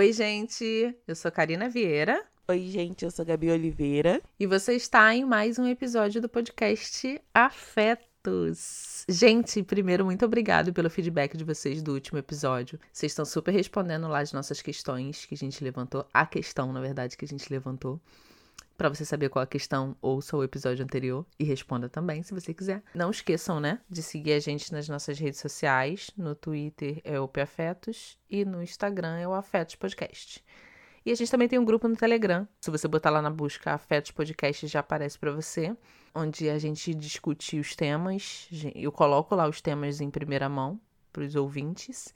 Oi, gente. Eu sou Karina Vieira. Oi, gente. Eu sou Gabi Oliveira. E você está em mais um episódio do podcast Afetos. Gente, primeiro, muito obrigado pelo feedback de vocês do último episódio. Vocês estão super respondendo lá as nossas questões que a gente levantou. A questão, na verdade, que a gente levantou. Para você saber qual a questão, ouça o episódio anterior e responda também, se você quiser. Não esqueçam, né, de seguir a gente nas nossas redes sociais. No Twitter é o Afetos e no Instagram é o Afetos Podcast. E a gente também tem um grupo no Telegram. Se você botar lá na busca Afetos Podcast, já aparece para você, onde a gente discute os temas. Eu coloco lá os temas em primeira mão para os ouvintes.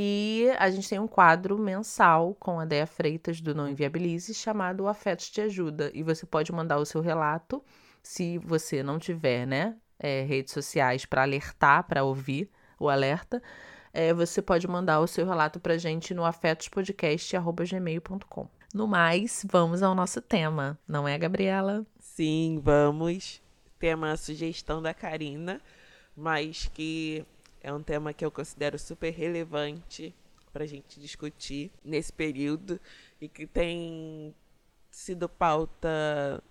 E a gente tem um quadro mensal com a Deia Freitas do Não Inviabilize chamado Afetos Te Ajuda. E você pode mandar o seu relato, se você não tiver, né, é, redes sociais para alertar, para ouvir o alerta. É, você pode mandar o seu relato para gente no afetospodcast.gmail.com. No mais, vamos ao nosso tema, não é, Gabriela? Sim, vamos. Tema sugestão da Karina, mas que é um tema que eu considero super relevante para a gente discutir nesse período e que tem sido pauta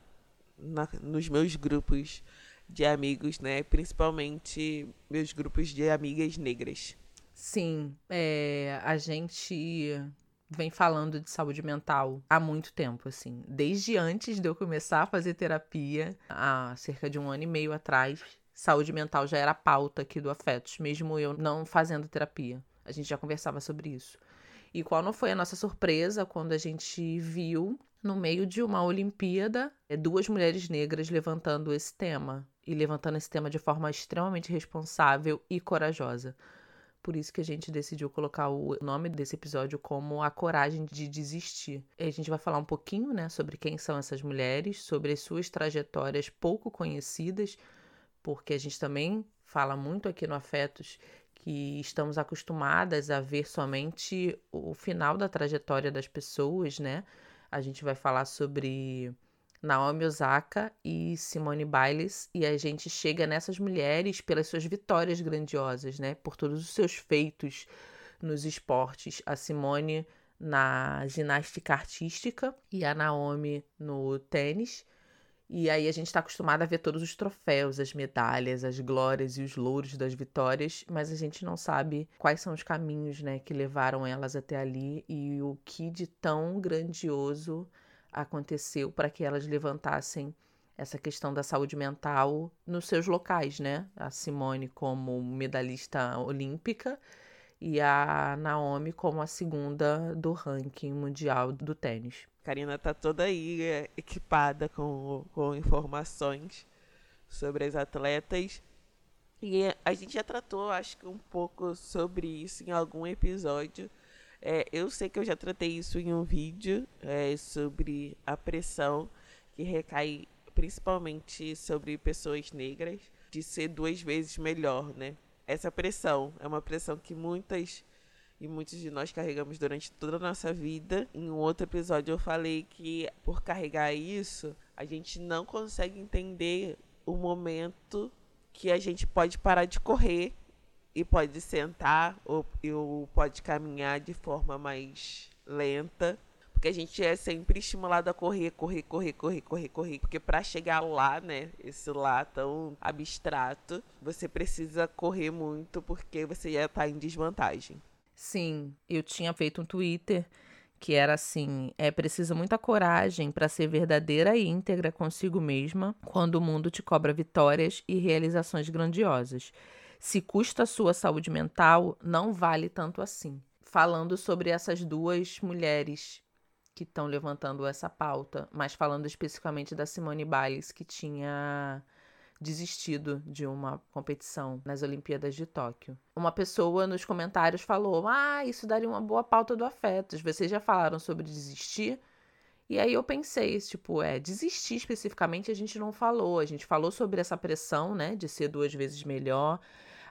na, nos meus grupos de amigos, né? Principalmente meus grupos de amigas negras. Sim, é, a gente vem falando de saúde mental há muito tempo, assim. Desde antes de eu começar a fazer terapia, há cerca de um ano e meio atrás, saúde mental já era pauta aqui do Afetos, mesmo eu não fazendo terapia. A gente já conversava sobre isso. E qual não foi a nossa surpresa quando a gente viu, no meio de uma Olimpíada, é, duas mulheres negras levantando esse tema. E levantando esse tema de forma extremamente responsável e corajosa. Por isso que a gente decidiu colocar o nome desse episódio como A Coragem de Desistir. E a gente vai falar um pouquinho, né, sobre quem são essas mulheres, sobre as suas trajetórias pouco conhecidas, porque a gente também fala muito aqui no Afetos que estamos acostumadas a ver somente o final da trajetória das pessoas, né? A gente vai falar sobre Naomi Osaka e Simone Biles e a gente chega nessas mulheres pelas suas vitórias grandiosas, né? Por todos os seus feitos nos esportes. A Simone na ginástica artística e a Naomi no tênis. E aí a gente está acostumado a ver todos os troféus, as medalhas, as glórias e os louros das vitórias, mas a gente não sabe quais são os caminhos, né, que levaram elas até ali e o que de tão grandioso aconteceu para que elas levantassem essa questão da saúde mental nos seus locais, né? A Simone como medalhista olímpica e a Naomi como a segunda do ranking mundial do tênis. Karina tá toda aí é, equipada com, com informações sobre as atletas. E a gente já tratou, acho que um pouco sobre isso em algum episódio. É, eu sei que eu já tratei isso em um vídeo é, sobre a pressão que recai principalmente sobre pessoas negras de ser duas vezes melhor, né? Essa pressão é uma pressão que muitas e muitos de nós carregamos durante toda a nossa vida. Em um outro episódio eu falei que por carregar isso, a gente não consegue entender o momento que a gente pode parar de correr e pode sentar ou, ou pode caminhar de forma mais lenta. Porque a gente é sempre estimulado a correr, correr, correr, correr, correr, correr. Porque para chegar lá, né, esse lá tão abstrato, você precisa correr muito porque você já está em desvantagem. Sim, eu tinha feito um Twitter que era assim: é preciso muita coragem para ser verdadeira e íntegra consigo mesma quando o mundo te cobra vitórias e realizações grandiosas. Se custa a sua saúde mental, não vale tanto assim. Falando sobre essas duas mulheres que estão levantando essa pauta, mas falando especificamente da Simone Biles, que tinha desistido de uma competição nas Olimpíadas de Tóquio. Uma pessoa nos comentários falou: Ah, isso daria uma boa pauta do Afetos. Vocês já falaram sobre desistir? E aí eu pensei, tipo, é, desistir especificamente a gente não falou. A gente falou sobre essa pressão, né, de ser duas vezes melhor.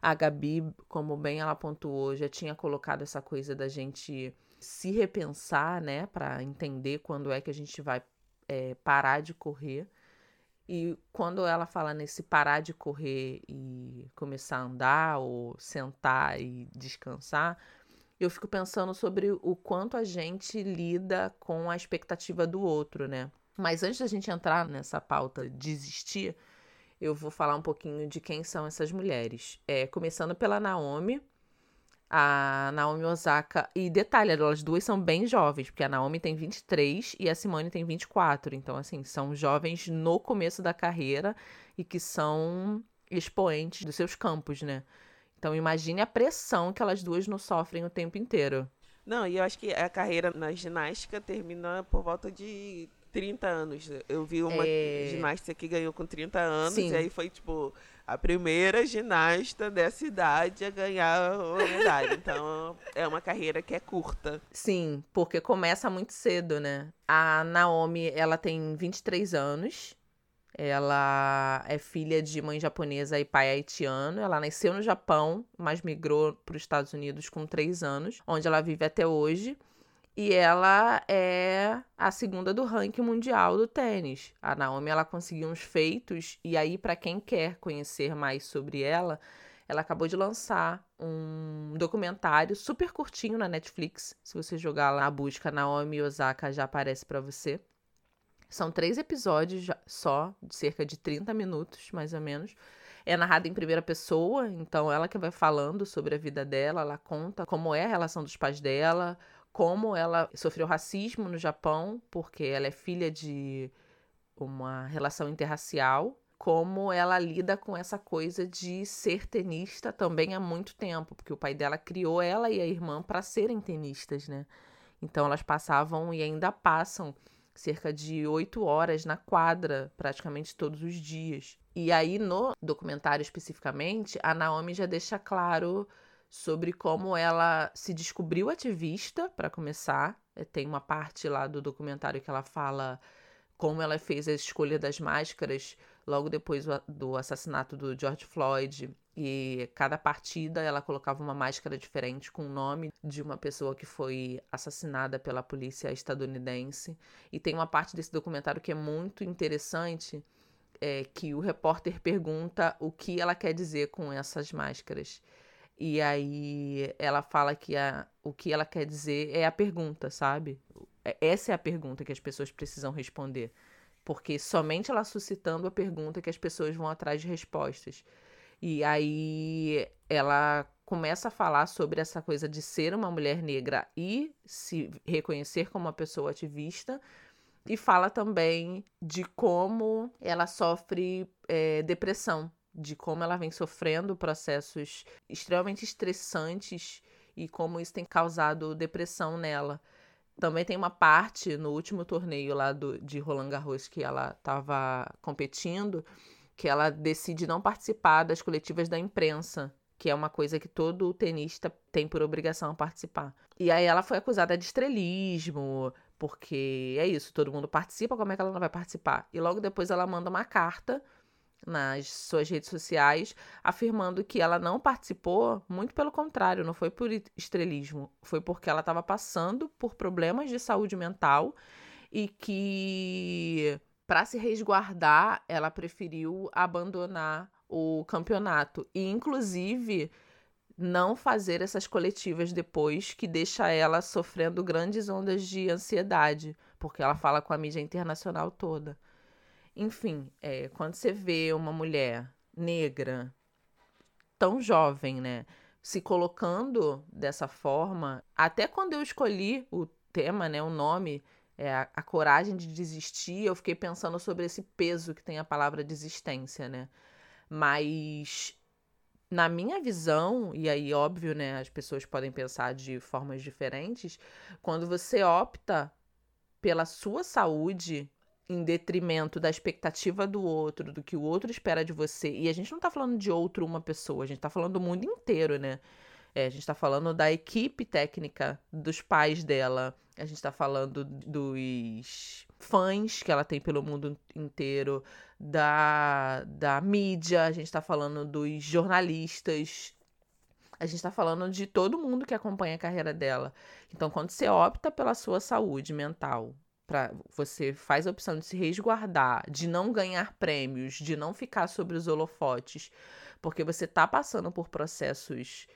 A Gabi, como bem ela pontuou, já tinha colocado essa coisa da gente se repensar, né, para entender quando é que a gente vai é, parar de correr. E quando ela fala nesse parar de correr e começar a andar ou sentar e descansar, eu fico pensando sobre o quanto a gente lida com a expectativa do outro, né? Mas antes da gente entrar nessa pauta de desistir, eu vou falar um pouquinho de quem são essas mulheres. É, começando pela Naomi, a Naomi Osaka. E detalhe, elas duas são bem jovens, porque a Naomi tem 23 e a Simone tem 24. Então, assim, são jovens no começo da carreira e que são expoentes dos seus campos, né? Então, imagine a pressão que elas duas não sofrem o tempo inteiro. Não, e eu acho que a carreira na ginástica termina por volta de 30 anos. Eu vi uma é... ginasta que ganhou com 30 anos Sim. e aí foi, tipo, a primeira ginasta dessa idade a ganhar a medalha. Então, é uma carreira que é curta. Sim, porque começa muito cedo, né? A Naomi, ela tem 23 anos. Ela é filha de mãe japonesa e pai haitiano. Ela nasceu no Japão, mas migrou para os Estados Unidos com 3 anos, onde ela vive até hoje. E ela é a segunda do ranking mundial do tênis. A Naomi ela conseguiu uns feitos e aí para quem quer conhecer mais sobre ela, ela acabou de lançar um documentário super curtinho na Netflix. Se você jogar lá na busca Naomi Osaka já aparece para você. São três episódios só, de cerca de 30 minutos, mais ou menos. É narrado em primeira pessoa, então ela que vai falando sobre a vida dela, ela conta como é a relação dos pais dela, como ela sofreu racismo no Japão, porque ela é filha de uma relação interracial, como ela lida com essa coisa de ser tenista também há muito tempo, porque o pai dela criou ela e a irmã para serem tenistas, né? Então elas passavam e ainda passam cerca de oito horas na quadra, praticamente todos os dias. E aí, no documentário especificamente, a Naomi já deixa claro sobre como ela se descobriu ativista, para começar. É, tem uma parte lá do documentário que ela fala como ela fez a escolha das máscaras logo depois do assassinato do George Floyd. E cada partida ela colocava uma máscara diferente com o nome de uma pessoa que foi assassinada pela polícia estadunidense. E tem uma parte desse documentário que é muito interessante, é, que o repórter pergunta o que ela quer dizer com essas máscaras. E aí ela fala que a, o que ela quer dizer é a pergunta, sabe? É, essa é a pergunta que as pessoas precisam responder. Porque somente ela suscitando a pergunta que as pessoas vão atrás de respostas. E aí ela começa a falar sobre essa coisa de ser uma mulher negra e se reconhecer como uma pessoa ativista. E fala também de como ela sofre é, depressão de como ela vem sofrendo processos extremamente estressantes e como isso tem causado depressão nela. Também tem uma parte no último torneio lá do, de Roland Garros que ela estava competindo, que ela decide não participar das coletivas da imprensa, que é uma coisa que todo tenista tem por obrigação participar. E aí ela foi acusada de estrelismo, porque é isso, todo mundo participa, como é que ela não vai participar? E logo depois ela manda uma carta nas suas redes sociais, afirmando que ela não participou, muito pelo contrário, não foi por estrelismo, foi porque ela estava passando por problemas de saúde mental e que, para se resguardar, ela preferiu abandonar o campeonato e, inclusive, não fazer essas coletivas depois, que deixa ela sofrendo grandes ondas de ansiedade, porque ela fala com a mídia internacional toda. Enfim, é, quando você vê uma mulher negra tão jovem, né, se colocando dessa forma, até quando eu escolhi o tema, né, o nome, é, a, a, coragem de desistir, eu fiquei pensando sobre esse peso que tem a palavra desistência, né? Mas na minha visão, e aí óbvio, né, as pessoas podem pensar de formas diferentes, quando você opta pela sua saúde em detrimento da expectativa do outro, do que o outro espera de você. E a gente não tá falando de outro uma pessoa, a gente tá falando do mundo inteiro, né? É, a gente tá falando da equipe técnica dos pais dela, a gente tá falando dos fãs que ela tem pelo mundo inteiro, da, da mídia, a gente tá falando dos jornalistas, a gente está falando de todo mundo que acompanha a carreira dela. Então, quando você opta pela sua saúde mental, para você faz a opção de se resguardar, de não ganhar prêmios, de não ficar sobre os holofotes, porque você está passando por processos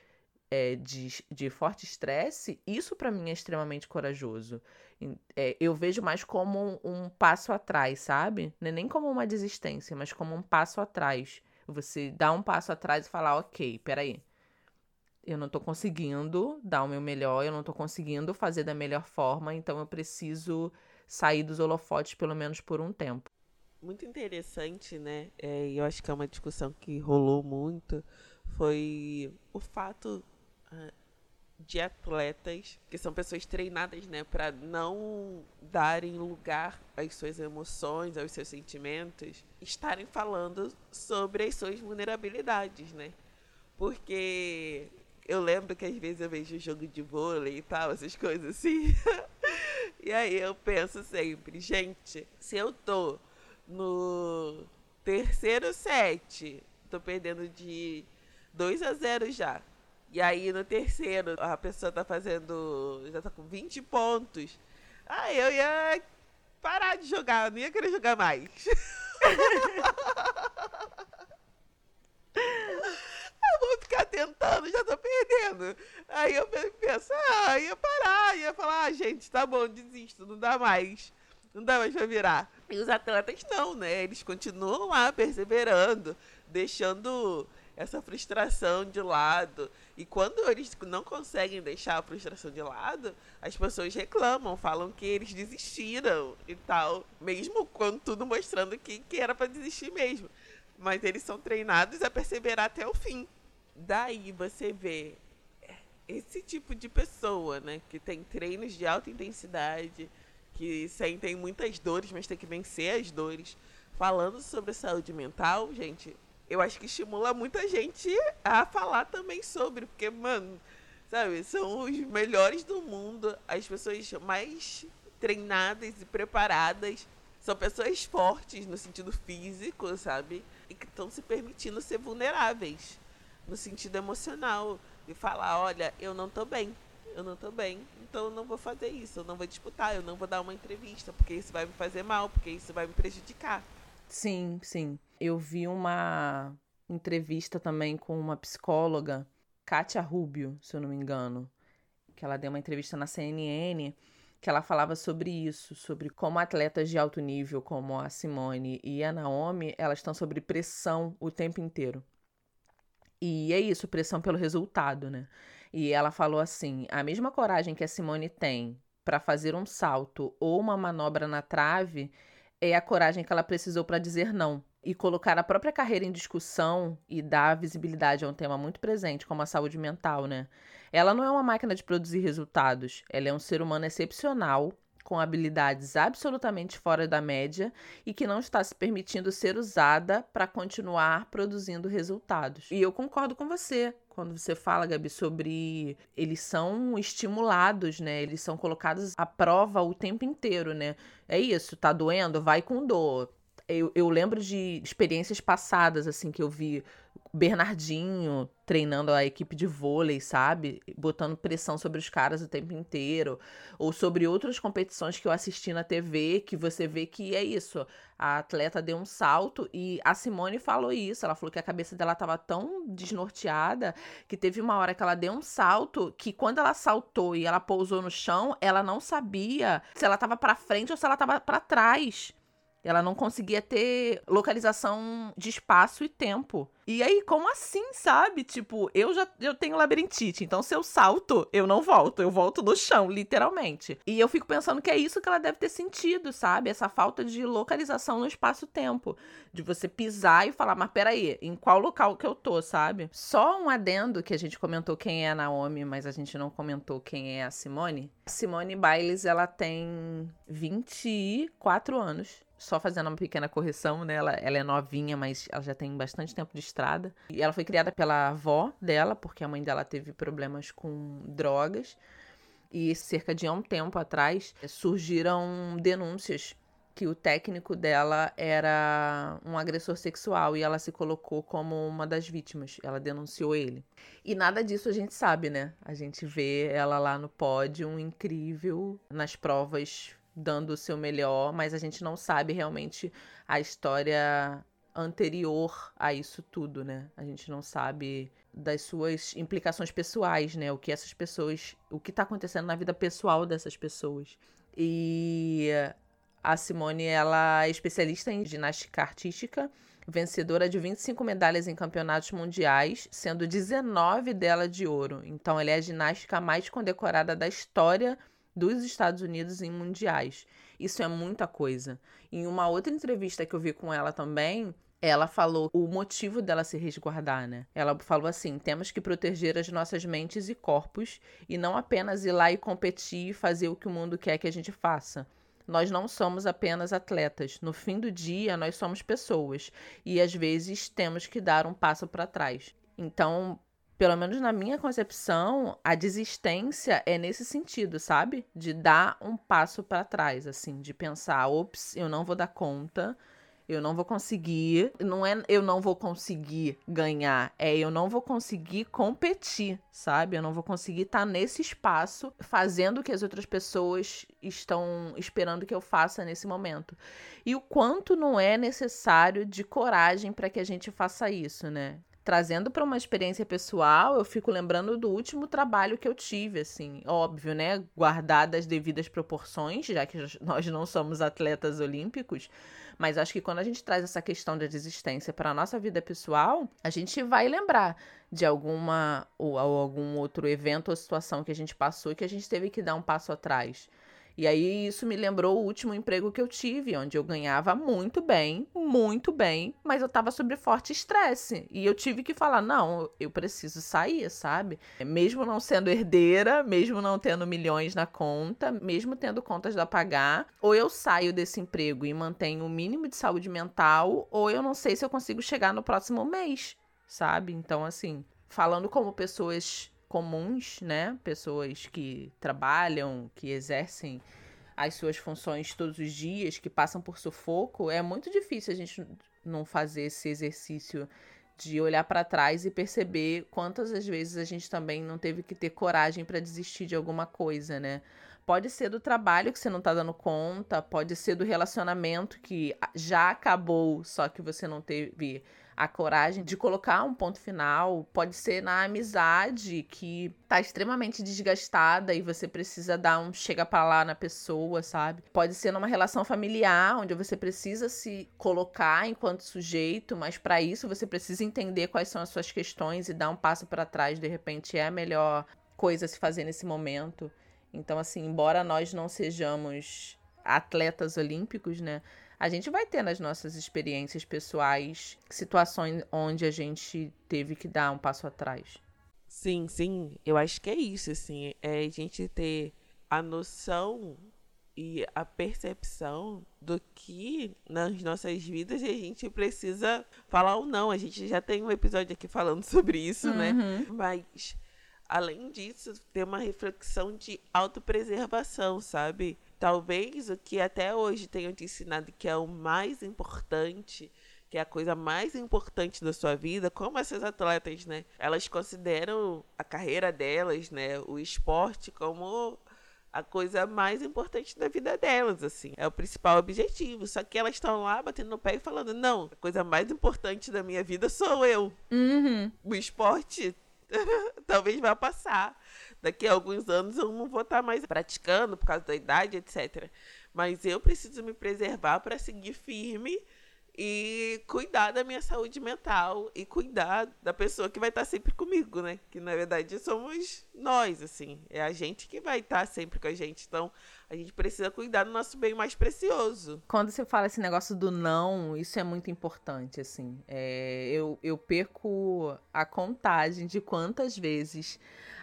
é, de, de forte estresse, isso para mim é extremamente corajoso. É, eu vejo mais como um, um passo atrás, sabe? É nem como uma desistência, mas como um passo atrás. Você dá um passo atrás e falar, ok, peraí. Eu não tô conseguindo dar o meu melhor, eu não tô conseguindo fazer da melhor forma, então eu preciso sair dos holofotes pelo menos por um tempo. Muito interessante, né? É, eu acho que é uma discussão que rolou muito. Foi o fato uh, de atletas, que são pessoas treinadas, né, para não darem lugar às suas emoções, aos seus sentimentos, estarem falando sobre as suas vulnerabilidades, né? Porque eu lembro que às vezes eu vejo jogo de vôlei e tal, essas coisas assim. e aí eu penso sempre, gente, se eu tô no terceiro set, tô perdendo de 2 a 0 já. E aí no terceiro, a pessoa tá fazendo. já tá com 20 pontos. Aí eu ia parar de jogar, não ia querer jogar mais. eu vou tentando, já tô perdendo. Aí eu penso, ah, ia parar, ia falar, ah, gente, tá bom, desisto, não dá mais. Não dá mais pra virar. E os atletas não, né? Eles continuam lá perseverando, deixando essa frustração de lado. E quando eles não conseguem deixar a frustração de lado, as pessoas reclamam, falam que eles desistiram e tal, mesmo quando tudo mostrando que, que era para desistir mesmo. Mas eles são treinados a perseverar até o fim. Daí você vê esse tipo de pessoa, né, que tem treinos de alta intensidade, que sentem muitas dores, mas tem que vencer as dores, falando sobre saúde mental, gente, eu acho que estimula muita gente a falar também sobre, porque, mano, sabe, são os melhores do mundo, as pessoas mais treinadas e preparadas, são pessoas fortes no sentido físico, sabe? E que estão se permitindo ser vulneráveis no sentido emocional e falar, olha, eu não tô bem, eu não tô bem, então eu não vou fazer isso, eu não vou disputar, eu não vou dar uma entrevista, porque isso vai me fazer mal, porque isso vai me prejudicar. Sim, sim. Eu vi uma entrevista também com uma psicóloga, Kátia Rubio, se eu não me engano, que ela deu uma entrevista na CNN que ela falava sobre isso, sobre como atletas de alto nível como a Simone e a Naomi, elas estão sob pressão o tempo inteiro. E é isso, pressão pelo resultado, né? E ela falou assim: a mesma coragem que a Simone tem para fazer um salto ou uma manobra na trave é a coragem que ela precisou para dizer não e colocar a própria carreira em discussão e dar visibilidade a um tema muito presente, como a saúde mental, né? Ela não é uma máquina de produzir resultados, ela é um ser humano excepcional, com habilidades absolutamente fora da média e que não está se permitindo ser usada para continuar produzindo resultados. E eu concordo com você quando você fala, Gabi, sobre eles são estimulados, né? Eles são colocados à prova o tempo inteiro, né? É isso, tá doendo? Vai com dor. Eu, eu lembro de experiências passadas, assim, que eu vi Bernardinho treinando a equipe de vôlei, sabe? Botando pressão sobre os caras o tempo inteiro. Ou sobre outras competições que eu assisti na TV, que você vê que é isso. A atleta deu um salto e a Simone falou isso. Ela falou que a cabeça dela estava tão desnorteada que teve uma hora que ela deu um salto que quando ela saltou e ela pousou no chão, ela não sabia se ela estava para frente ou se ela estava para trás. Ela não conseguia ter localização de espaço e tempo. E aí, como assim, sabe? Tipo, eu já eu tenho labirintite, então se eu salto, eu não volto, eu volto no chão, literalmente. E eu fico pensando que é isso que ela deve ter sentido, sabe? Essa falta de localização no espaço-tempo. De você pisar e falar, mas peraí, em qual local que eu tô, sabe? Só um adendo que a gente comentou quem é a Naomi, mas a gente não comentou quem é a Simone. A Simone Biles, ela tem 24 anos só fazendo uma pequena correção, né? Ela, ela é novinha, mas ela já tem bastante tempo de estrada. E ela foi criada pela avó dela, porque a mãe dela teve problemas com drogas. E cerca de um tempo atrás surgiram denúncias que o técnico dela era um agressor sexual e ela se colocou como uma das vítimas. Ela denunciou ele. E nada disso a gente sabe, né? A gente vê ela lá no pódio, incrível, nas provas dando o seu melhor, mas a gente não sabe realmente a história anterior a isso tudo, né? A gente não sabe das suas implicações pessoais, né? O que essas pessoas, o que está acontecendo na vida pessoal dessas pessoas. E a Simone, ela é especialista em ginástica artística, vencedora de 25 medalhas em campeonatos mundiais, sendo 19 dela de ouro. Então, ela é a ginástica mais condecorada da história dos Estados Unidos em mundiais. Isso é muita coisa. Em uma outra entrevista que eu vi com ela também, ela falou o motivo dela se resguardar, né? Ela falou assim: temos que proteger as nossas mentes e corpos e não apenas ir lá e competir e fazer o que o mundo quer que a gente faça. Nós não somos apenas atletas. No fim do dia, nós somos pessoas e às vezes temos que dar um passo para trás. Então, pelo menos na minha concepção, a desistência é nesse sentido, sabe? De dar um passo para trás, assim, de pensar, ops, eu não vou dar conta, eu não vou conseguir, não é eu não vou conseguir ganhar, é eu não vou conseguir competir, sabe? Eu não vou conseguir estar tá nesse espaço fazendo o que as outras pessoas estão esperando que eu faça nesse momento. E o quanto não é necessário de coragem para que a gente faça isso, né? Trazendo para uma experiência pessoal, eu fico lembrando do último trabalho que eu tive, assim, óbvio, né, guardadas as devidas proporções, já que nós não somos atletas olímpicos, mas acho que quando a gente traz essa questão da desistência para a nossa vida pessoal, a gente vai lembrar de alguma ou, algum outro evento ou situação que a gente passou que a gente teve que dar um passo atrás. E aí isso me lembrou o último emprego que eu tive, onde eu ganhava muito bem, muito bem, mas eu tava sob forte estresse. E eu tive que falar: não, eu preciso sair, sabe? Mesmo não sendo herdeira, mesmo não tendo milhões na conta, mesmo tendo contas a pagar, ou eu saio desse emprego e mantenho o mínimo de saúde mental, ou eu não sei se eu consigo chegar no próximo mês, sabe? Então, assim, falando como pessoas comuns, né? Pessoas que trabalham, que exercem as suas funções todos os dias, que passam por sufoco, é muito difícil a gente não fazer esse exercício de olhar para trás e perceber quantas as vezes a gente também não teve que ter coragem para desistir de alguma coisa, né? Pode ser do trabalho que você não tá dando conta, pode ser do relacionamento que já acabou, só que você não teve a coragem de colocar um ponto final. Pode ser na amizade que tá extremamente desgastada e você precisa dar um chega para lá na pessoa, sabe? Pode ser numa relação familiar onde você precisa se colocar enquanto sujeito, mas para isso você precisa entender quais são as suas questões e dar um passo para trás, de repente é a melhor coisa a se fazer nesse momento. Então, assim, embora nós não sejamos atletas olímpicos, né? A gente vai ter nas nossas experiências pessoais situações onde a gente teve que dar um passo atrás. Sim, sim. Eu acho que é isso, assim. É a gente ter a noção e a percepção do que nas nossas vidas a gente precisa falar ou não. A gente já tem um episódio aqui falando sobre isso, né? uhum. né? Mas além disso, ter uma reflexão de autopreservação, sabe? Talvez o que até hoje tenham te ensinado que é o mais importante, que é a coisa mais importante da sua vida, como essas atletas, né? Elas consideram a carreira delas, né, o esporte como a coisa mais importante da vida delas, assim. É o principal objetivo. Só que elas estão lá batendo no pé e falando: não, a coisa mais importante da minha vida sou eu. Uhum. O esporte talvez vá passar. Daqui a alguns anos eu não vou estar mais praticando por causa da idade, etc. Mas eu preciso me preservar para seguir firme e cuidar da minha saúde mental e cuidar da pessoa que vai estar sempre comigo, né? Que na verdade somos nós, assim, é a gente que vai estar sempre com a gente. Então, a gente precisa cuidar do nosso bem mais precioso. Quando você fala esse negócio do não, isso é muito importante, assim. É, eu, eu perco a contagem de quantas vezes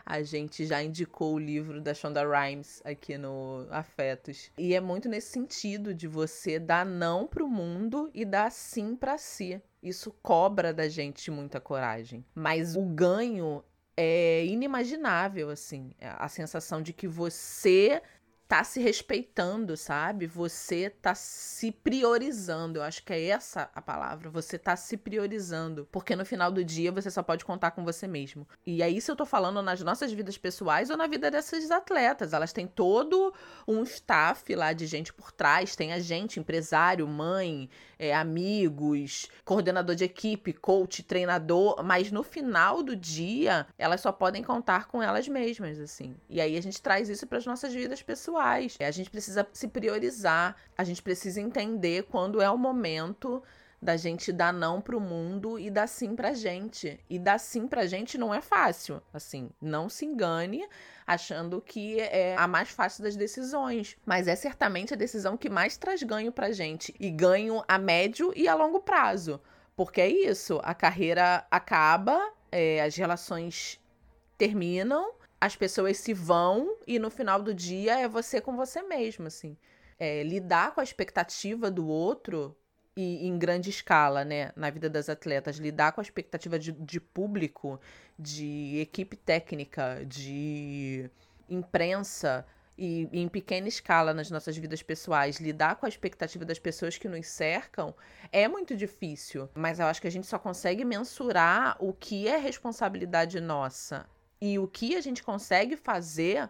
a gente já indicou o livro da Shonda Rhimes aqui no Afetos. E é muito nesse sentido de você dar não pro mundo e dar sim para si. Isso cobra da gente muita coragem. Mas o ganho é inimaginável, assim. A sensação de que você tá se respeitando, sabe? Você tá se priorizando. Eu acho que é essa a palavra. Você tá se priorizando. Porque no final do dia você só pode contar com você mesmo. E é isso eu tô falando nas nossas vidas pessoais ou na vida dessas atletas. Elas têm todo um staff lá de gente por trás. Tem a gente, empresário, mãe, é, amigos, coordenador de equipe, coach, treinador. Mas no final do dia, elas só podem contar com elas mesmas, assim. E aí a gente traz isso para as nossas vidas pessoais pessoais. A gente precisa se priorizar, a gente precisa entender quando é o momento da gente dar não pro mundo e dar sim pra gente. E dar sim pra gente não é fácil. Assim, não se engane achando que é a mais fácil das decisões. Mas é certamente a decisão que mais traz ganho pra gente. E ganho a médio e a longo prazo. Porque é isso, a carreira acaba, é, as relações terminam as pessoas se vão e no final do dia é você com você mesmo, assim. É, lidar com a expectativa do outro e em grande escala, né, na vida das atletas, lidar com a expectativa de, de público, de equipe técnica, de imprensa e, e, em pequena escala nas nossas vidas pessoais, lidar com a expectativa das pessoas que nos cercam é muito difícil. Mas eu acho que a gente só consegue mensurar o que é responsabilidade nossa e o que a gente consegue fazer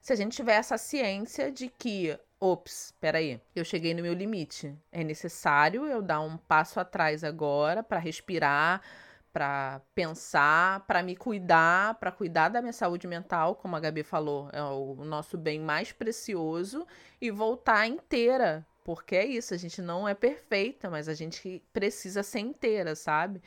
se a gente tiver essa ciência de que, ops, peraí, eu cheguei no meu limite. É necessário eu dar um passo atrás agora para respirar, para pensar, para me cuidar, para cuidar da minha saúde mental, como a Gabi falou, é o nosso bem mais precioso e voltar inteira. Porque é isso, a gente não é perfeita, mas a gente precisa ser inteira, sabe?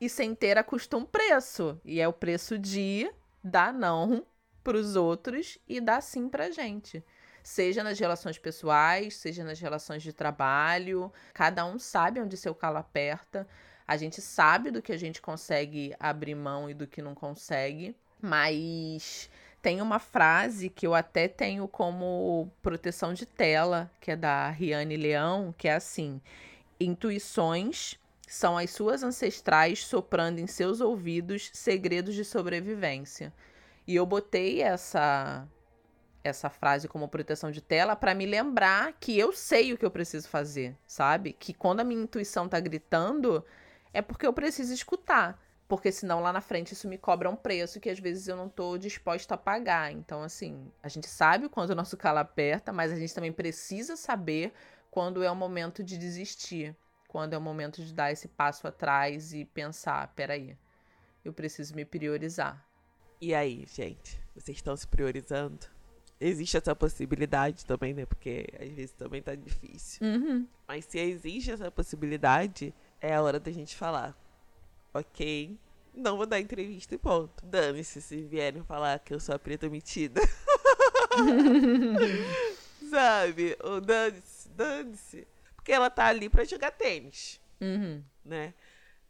E ser inteira custa um preço. E é o preço de dar não para os outros e dar sim para gente. Seja nas relações pessoais, seja nas relações de trabalho. Cada um sabe onde seu calo aperta. A gente sabe do que a gente consegue abrir mão e do que não consegue. Mas tem uma frase que eu até tenho como proteção de tela, que é da Riane Leão, que é assim: intuições são as suas ancestrais soprando em seus ouvidos segredos de sobrevivência. E eu botei essa essa frase como proteção de tela para me lembrar que eu sei o que eu preciso fazer, sabe? Que quando a minha intuição tá gritando, é porque eu preciso escutar. Porque senão lá na frente isso me cobra um preço que às vezes eu não tô disposta a pagar. Então, assim, a gente sabe quando o nosso calo aperta, mas a gente também precisa saber quando é o momento de desistir quando é o momento de dar esse passo atrás e pensar, peraí, eu preciso me priorizar. E aí, gente, vocês estão se priorizando? Existe essa possibilidade também, né? Porque às vezes também tá difícil. Uhum. Mas se existe essa possibilidade, é a hora da gente falar. Ok, não vou dar entrevista e ponto. Dane-se se vierem falar que eu sou a preta metida. Sabe? Ou dane-se, dane-se. Porque ela tá ali para jogar tênis. Uhum. Né?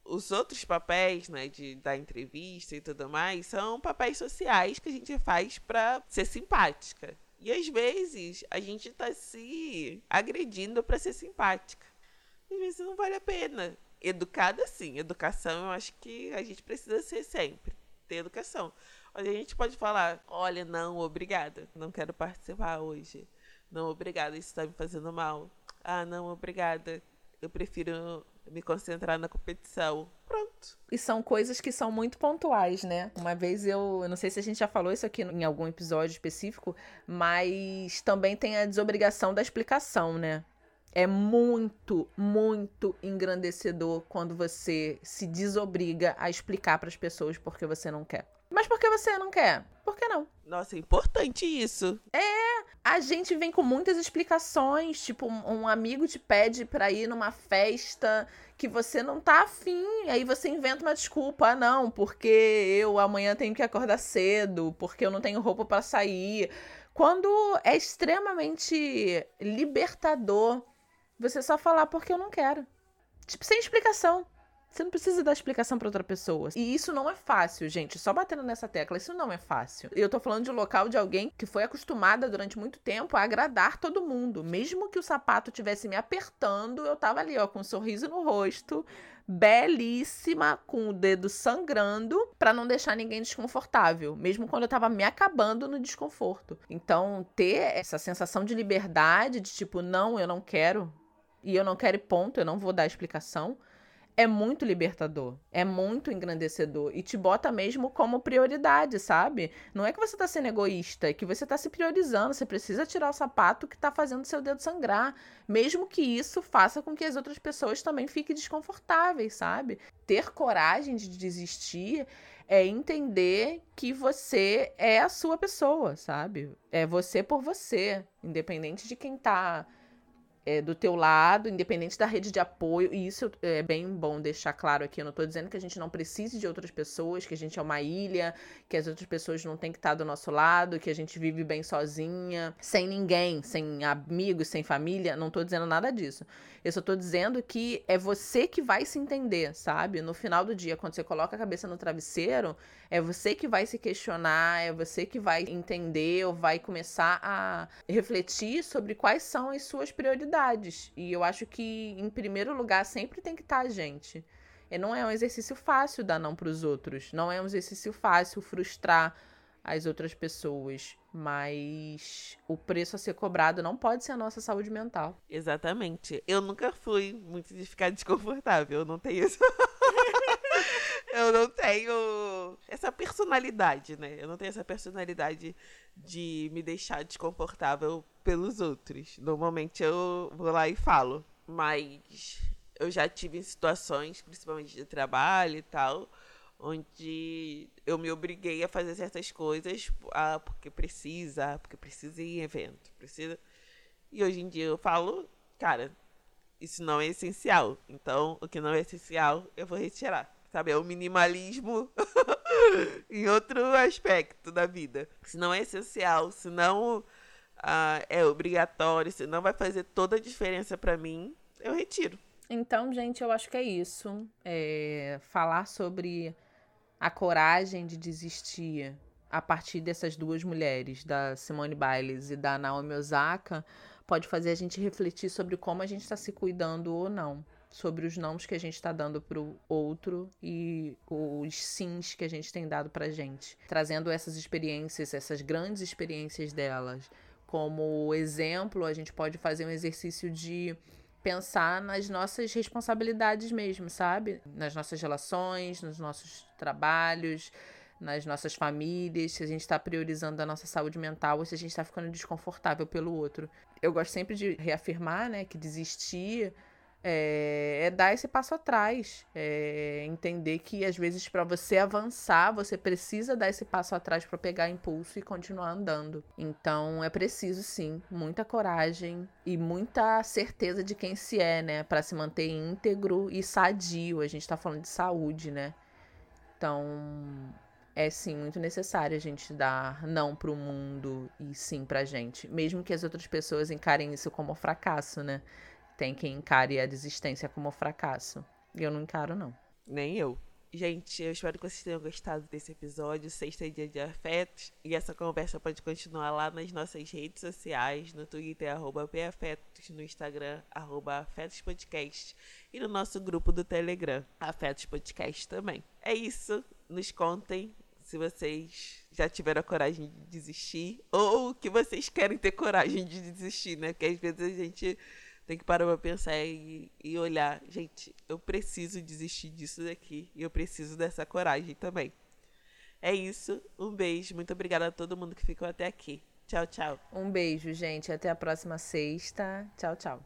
Os outros papéis, né, de dar entrevista e tudo mais, são papéis sociais que a gente faz para ser simpática. E às vezes a gente tá se agredindo para ser simpática. Às vezes não vale a pena. Educada, sim. Educação, eu acho que a gente precisa ser sempre. Ter educação. Mas a gente pode falar: olha, não, obrigada. Não quero participar hoje. Não, obrigada. Isso está me fazendo mal. Ah, não, obrigada. Eu prefiro me concentrar na competição. Pronto. E são coisas que são muito pontuais, né? Uma vez eu, eu não sei se a gente já falou isso aqui em algum episódio específico, mas também tem a desobrigação da explicação, né? É muito, muito engrandecedor quando você se desobriga a explicar para as pessoas porque você não quer. Mas por que você não quer? Por que não? Nossa, é importante isso. É, a gente vem com muitas explicações, tipo, um amigo te pede para ir numa festa que você não tá afim, aí você inventa uma desculpa, ah, não, porque eu amanhã tenho que acordar cedo, porque eu não tenho roupa para sair. Quando é extremamente libertador você só falar porque eu não quero. Tipo, sem explicação. Você não precisa dar explicação para outra pessoa. E isso não é fácil, gente. Só batendo nessa tecla, isso não é fácil. Eu tô falando de local de alguém que foi acostumada durante muito tempo a agradar todo mundo. Mesmo que o sapato tivesse me apertando, eu tava ali, ó, com um sorriso no rosto, belíssima, com o dedo sangrando, para não deixar ninguém desconfortável, mesmo quando eu tava me acabando no desconforto. Então, ter essa sensação de liberdade, de tipo, não, eu não quero, e eu não quero ponto, eu não vou dar explicação é muito libertador, é muito engrandecedor e te bota mesmo como prioridade, sabe? Não é que você tá sendo egoísta, é que você tá se priorizando, você precisa tirar o sapato que tá fazendo seu dedo sangrar, mesmo que isso faça com que as outras pessoas também fiquem desconfortáveis, sabe? Ter coragem de desistir é entender que você é a sua pessoa, sabe? É você por você, independente de quem tá é, do teu lado, independente da rede de apoio, e isso é bem bom deixar claro aqui. Eu não estou dizendo que a gente não precise de outras pessoas, que a gente é uma ilha, que as outras pessoas não têm que estar do nosso lado, que a gente vive bem sozinha, sem ninguém, sem amigos, sem família. Não estou dizendo nada disso. Eu só estou dizendo que é você que vai se entender, sabe? No final do dia, quando você coloca a cabeça no travesseiro, é você que vai se questionar, é você que vai entender ou vai começar a refletir sobre quais são as suas prioridades. E eu acho que, em primeiro lugar, sempre tem que estar a gente. E não é um exercício fácil dar não para os outros. Não é um exercício fácil frustrar as outras pessoas. Mas o preço a ser cobrado não pode ser a nossa saúde mental. Exatamente. Eu nunca fui muito de ficar desconfortável. Eu não tenho isso. eu não tenho essa personalidade, né? Eu não tenho essa personalidade de me deixar desconfortável pelos outros. Normalmente eu vou lá e falo. Mas eu já tive situações, principalmente de trabalho e tal, onde eu me obriguei a fazer certas coisas ah, porque precisa, porque precisa ir em evento, precisa. E hoje em dia eu falo, cara, isso não é essencial. Então, o que não é essencial, eu vou retirar. Sabe? É o minimalismo em outro aspecto da vida. Se não é essencial, se não uh, é obrigatório, se não vai fazer toda a diferença para mim, eu retiro. Então, gente, eu acho que é isso. É falar sobre a coragem de desistir a partir dessas duas mulheres, da Simone Biles e da Naomi Osaka, pode fazer a gente refletir sobre como a gente está se cuidando ou não sobre os nãos que a gente está dando para o outro e os sims que a gente tem dado para gente, trazendo essas experiências, essas grandes experiências delas. Como exemplo, a gente pode fazer um exercício de pensar nas nossas responsabilidades mesmo, sabe? Nas nossas relações, nos nossos trabalhos, nas nossas famílias, se a gente está priorizando a nossa saúde mental ou se a gente está ficando desconfortável pelo outro. Eu gosto sempre de reafirmar, né, que desistir é, é, dar esse passo atrás, é entender que às vezes para você avançar você precisa dar esse passo atrás para pegar impulso e continuar andando. Então é preciso sim muita coragem e muita certeza de quem se é, né, para se manter íntegro e sadio. A gente está falando de saúde, né? Então é sim muito necessário a gente dar não para o mundo e sim para gente, mesmo que as outras pessoas encarem isso como fracasso, né? Tem quem encare a desistência como fracasso. Eu não encaro, não. Nem eu. Gente, eu espero que vocês tenham gostado desse episódio. Sexta é dia de afetos. E essa conversa pode continuar lá nas nossas redes sociais, no Twitter, arroba PAfetos, no Instagram, arroba Afetos Podcast. E no nosso grupo do Telegram, Afetos Podcast também. É isso. Nos contem se vocês já tiveram a coragem de desistir. Ou que vocês querem ter coragem de desistir, né? Porque às vezes a gente tem que parar pra pensar e, e olhar. Gente, eu preciso desistir disso daqui. E eu preciso dessa coragem também. É isso. Um beijo. Muito obrigada a todo mundo que ficou até aqui. Tchau, tchau. Um beijo, gente. Até a próxima sexta. Tchau, tchau.